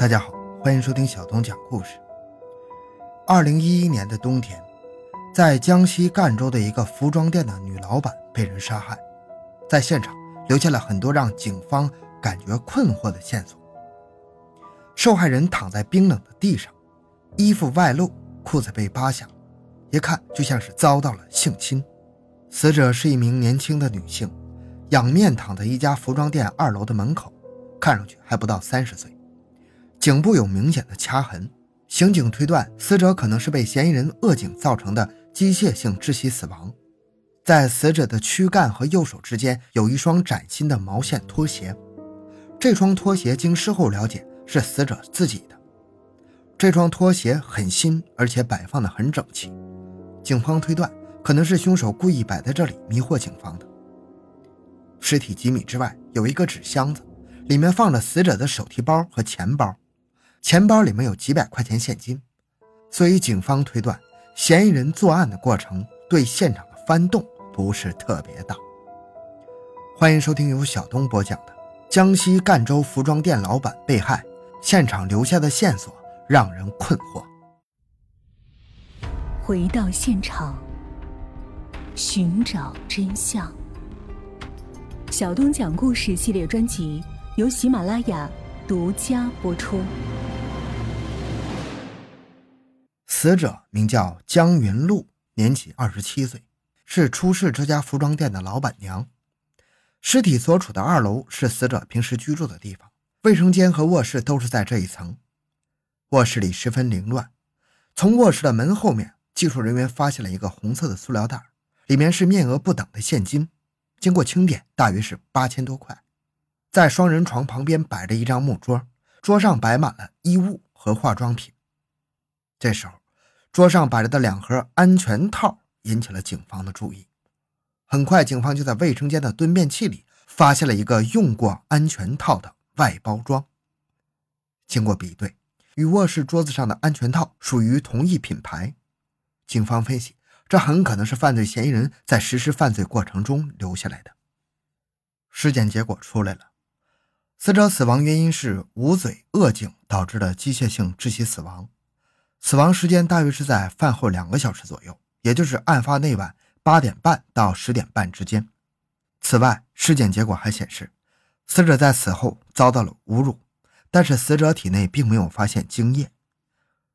大家好，欢迎收听小东讲故事。二零一一年的冬天，在江西赣州的一个服装店的女老板被人杀害，在现场留下了很多让警方感觉困惑的线索。受害人躺在冰冷的地上，衣服外露，裤子被扒下，一看就像是遭到了性侵。死者是一名年轻的女性，仰面躺在一家服装店二楼的门口，看上去还不到三十岁。颈部有明显的掐痕，刑警推断死者可能是被嫌疑人扼颈造成的机械性窒息死亡。在死者的躯干和右手之间有一双崭新的毛线拖鞋，这双拖鞋经事后了解是死者自己的。这双拖鞋很新，而且摆放的很整齐。警方推断。可能是凶手故意摆在这里迷惑警方的。尸体几米之外有一个纸箱子，里面放着死者的手提包和钱包，钱包里面有几百块钱现金，所以警方推断嫌疑人作案的过程对现场的翻动不是特别大。欢迎收听由小东播讲的《江西赣州服装店老板被害现场留下的线索让人困惑》，回到现场。寻找真相。小东讲故事系列专辑由喜马拉雅独家播出。死者名叫江云露，年仅二十七岁，是出事这家服装店的老板娘。尸体所处的二楼是死者平时居住的地方，卫生间和卧室都是在这一层。卧室里十分凌乱，从卧室的门后面，技术人员发现了一个红色的塑料袋。里面是面额不等的现金，经过清点，大约是八千多块。在双人床旁边摆着一张木桌，桌上摆满了衣物和化妆品。这时候，桌上摆着的两盒安全套引起了警方的注意。很快，警方就在卫生间的蹲便器里发现了一个用过安全套的外包装。经过比对，与卧室桌子上的安全套属于同一品牌。警方分析。这很可能是犯罪嫌疑人在实施犯罪过程中留下来的。尸检结果出来了，死者死亡原因是捂嘴扼颈导致的机械性窒息死亡，死亡时间大约是在饭后两个小时左右，也就是案发那晚八点半到十点半之间。此外，尸检结果还显示，死者在死后遭到了侮辱，但是死者体内并没有发现精液。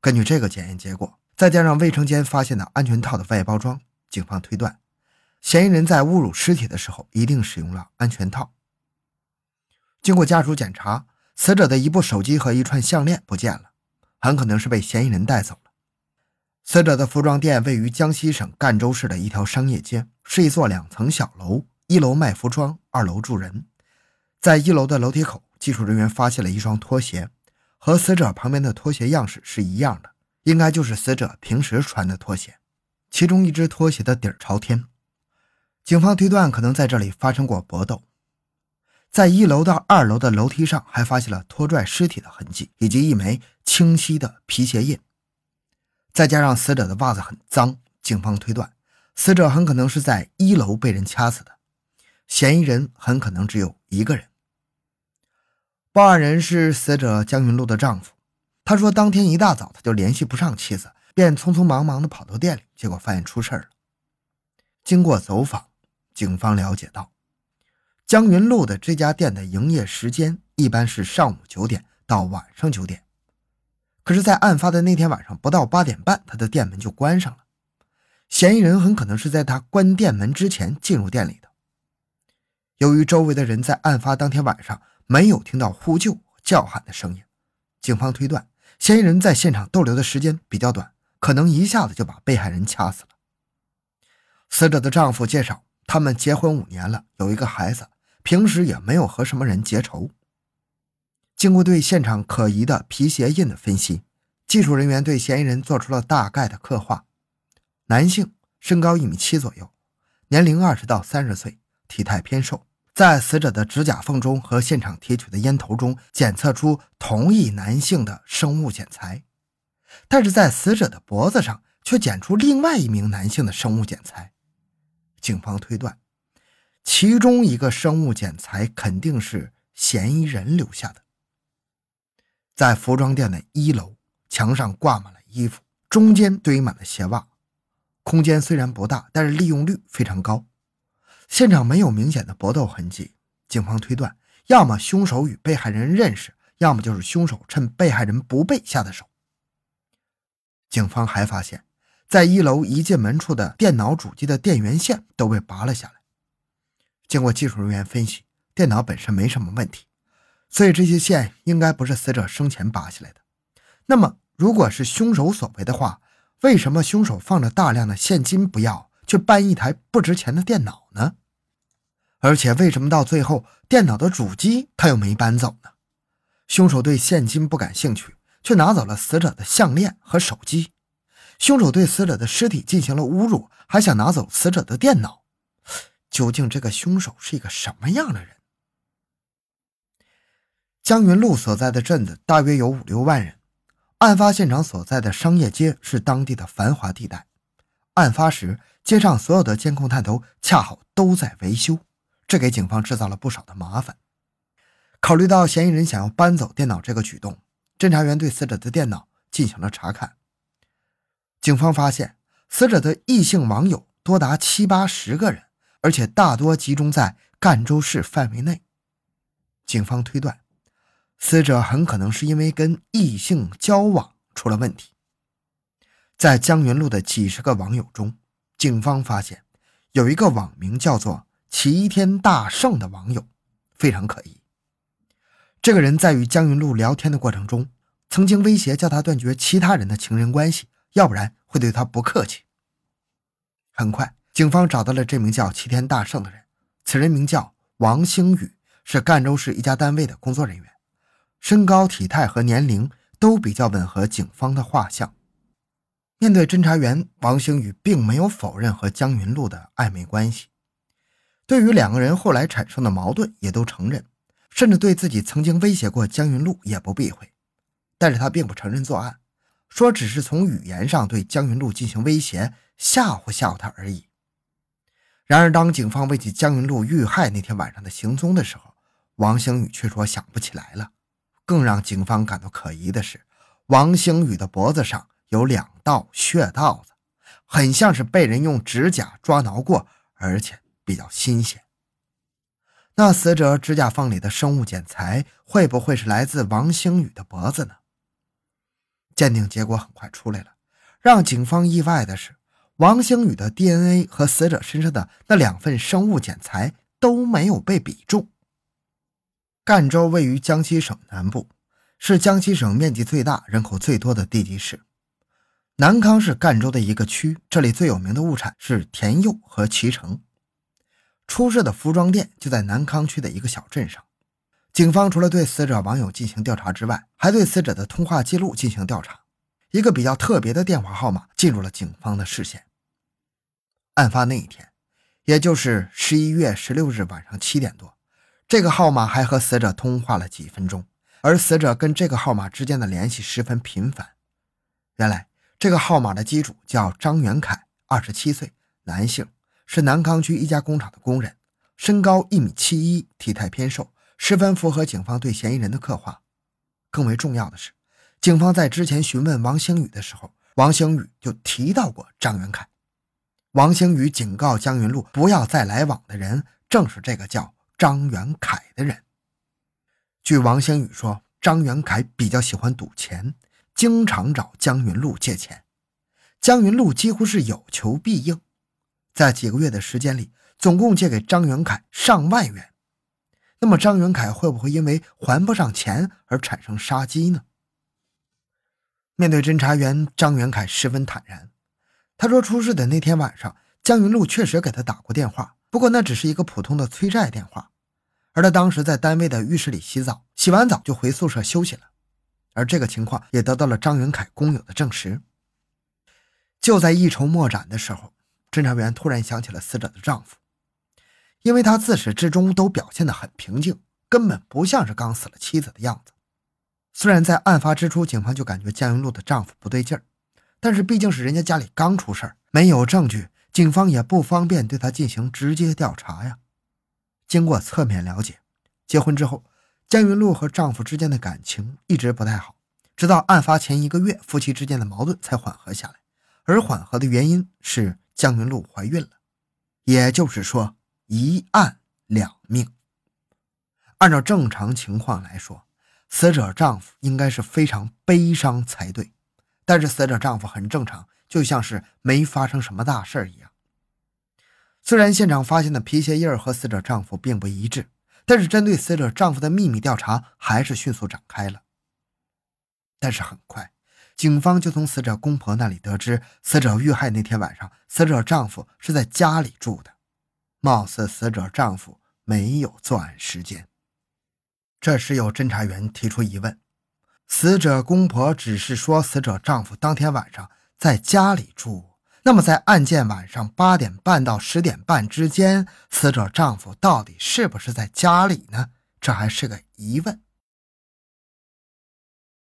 根据这个检验结果。再加上卫生间发现的安全套的外包装，警方推断，嫌疑人在侮辱尸体的时候一定使用了安全套。经过家属检查，死者的一部手机和一串项链不见了，很可能是被嫌疑人带走了。死者的服装店位于江西省赣州市的一条商业街，是一座两层小楼，一楼卖服装，二楼住人。在一楼的楼梯口，技术人员发现了一双拖鞋，和死者旁边的拖鞋样式是一样的。应该就是死者平时穿的拖鞋，其中一只拖鞋的底儿朝天。警方推断可能在这里发生过搏斗。在一楼到二楼的楼梯上还发现了拖拽尸体的痕迹，以及一枚清晰的皮鞋印。再加上死者的袜子很脏，警方推断死者很可能是在一楼被人掐死的。嫌疑人很可能只有一个人。报案人是死者江云露的丈夫。他说，当天一大早他就联系不上妻子，便匆匆忙忙地跑到店里，结果发现出事了。经过走访，警方了解到，江云路的这家店的营业时间一般是上午九点到晚上九点，可是，在案发的那天晚上不到八点半，他的店门就关上了。嫌疑人很可能是在他关店门之前进入店里的。由于周围的人在案发当天晚上没有听到呼救、叫喊的声音，警方推断。嫌疑人在现场逗留的时间比较短，可能一下子就把被害人掐死了。死者的丈夫介绍，他们结婚五年了，有一个孩子，平时也没有和什么人结仇。经过对现场可疑的皮鞋印的分析，技术人员对嫌疑人做出了大概的刻画：男性，身高一米七左右，年龄二十到三十岁，体态偏瘦。在死者的指甲缝中和现场提取的烟头中检测出同一男性的生物检材，但是在死者的脖子上却检出另外一名男性的生物检材。警方推断，其中一个生物检材肯定是嫌疑人留下的。在服装店的一楼，墙上挂满了衣服，中间堆满了鞋袜。空间虽然不大，但是利用率非常高。现场没有明显的搏斗痕迹，警方推断，要么凶手与被害人认识，要么就是凶手趁被害人不备下的手。警方还发现，在一楼一进门处的电脑主机的电源线都被拔了下来。经过技术人员分析，电脑本身没什么问题，所以这些线应该不是死者生前拔下来的。那么，如果是凶手所为的话，为什么凶手放着大量的现金不要，却搬一台不值钱的电脑呢？而且为什么到最后电脑的主机他又没搬走呢？凶手对现金不感兴趣，却拿走了死者的项链和手机。凶手对死者的尸体进行了侮辱，还想拿走死者的电脑。究竟这个凶手是一个什么样的人？江云路所在的镇子大约有五六万人。案发现场所在的商业街是当地的繁华地带。案发时，街上所有的监控探头恰好都在维修，这给警方制造了不少的麻烦。考虑到嫌疑人想要搬走电脑这个举动，侦查员对死者的电脑进行了查看。警方发现，死者的异性网友多达七八十个人，而且大多集中在赣州市范围内。警方推断。死者很可能是因为跟异性交往出了问题。在江云路的几十个网友中，警方发现有一个网名叫做“齐天大圣”的网友，非常可疑。这个人在与江云路聊天的过程中，曾经威胁叫他断绝其他人的情人关系，要不然会对他不客气。很快，警方找到了这名叫“齐天大圣”的人，此人名叫王星宇，是赣州市一家单位的工作人员。身高、体态和年龄都比较吻合警方的画像。面对侦查员，王星宇并没有否认和江云露的暧昧关系。对于两个人后来产生的矛盾，也都承认，甚至对自己曾经威胁过江云露也不避讳。但是他并不承认作案，说只是从语言上对江云露进行威胁，吓唬吓唬他而已。然而，当警方问起江云路遇害那天晚上的行踪的时候，王星宇却说想不起来了。更让警方感到可疑的是，王星宇的脖子上有两道血道子，很像是被人用指甲抓挠过，而且比较新鲜。那死者指甲缝里的生物检材会不会是来自王星宇的脖子呢？鉴定结果很快出来了，让警方意外的是，王星宇的 DNA 和死者身上的那两份生物检材都没有被比中。赣州位于江西省南部，是江西省面积最大、人口最多的地级市。南康是赣州的一个区，这里最有名的物产是甜柚和脐橙。出事的服装店就在南康区的一个小镇上。警方除了对死者网友进行调查之外，还对死者的通话记录进行调查。一个比较特别的电话号码进入了警方的视线。案发那一天，也就是十一月十六日晚上七点多。这个号码还和死者通话了几分钟，而死者跟这个号码之间的联系十分频繁。原来，这个号码的机主叫张元凯，二十七岁，男性，是南康区一家工厂的工人，身高一米七一，体态偏瘦，十分符合警方对嫌疑人的刻画。更为重要的是，警方在之前询问王星宇的时候，王星宇就提到过张元凯。王星宇警告江云路不要再来往的人，正是这个叫。张元凯的人，据王星宇说，张元凯比较喜欢赌钱，经常找江云路借钱，江云路几乎是有求必应，在几个月的时间里，总共借给张元凯上万元。那么，张元凯会不会因为还不上钱而产生杀机呢？面对侦查员，张元凯十分坦然，他说，出事的那天晚上，江云路确实给他打过电话。不过那只是一个普通的催债电话，而他当时在单位的浴室里洗澡，洗完澡就回宿舍休息了。而这个情况也得到了张云凯工友的证实。就在一筹莫展的时候，侦查员突然想起了死者的丈夫，因为他自始至终都表现得很平静，根本不像是刚死了妻子的样子。虽然在案发之初，警方就感觉江云路的丈夫不对劲儿，但是毕竟是人家家里刚出事儿，没有证据。警方也不方便对他进行直接调查呀。经过侧面了解，结婚之后，江云露和丈夫之间的感情一直不太好，直到案发前一个月，夫妻之间的矛盾才缓和下来。而缓和的原因是江云露怀孕了，也就是说一案两命。按照正常情况来说，死者丈夫应该是非常悲伤才对，但是死者丈夫很正常，就像是没发生什么大事一样。虽然现场发现的皮鞋印和死者丈夫并不一致。但是，针对死者丈夫的秘密调查还是迅速展开了。但是很快，警方就从死者公婆那里得知，死者遇害那天晚上，死者丈夫是在家里住的，貌似死者丈夫没有作案时间。这时，有侦查员提出疑问：死者公婆只是说死者丈夫当天晚上在家里住。那么，在案件晚上八点半到十点半之间，死者丈夫到底是不是在家里呢？这还是个疑问。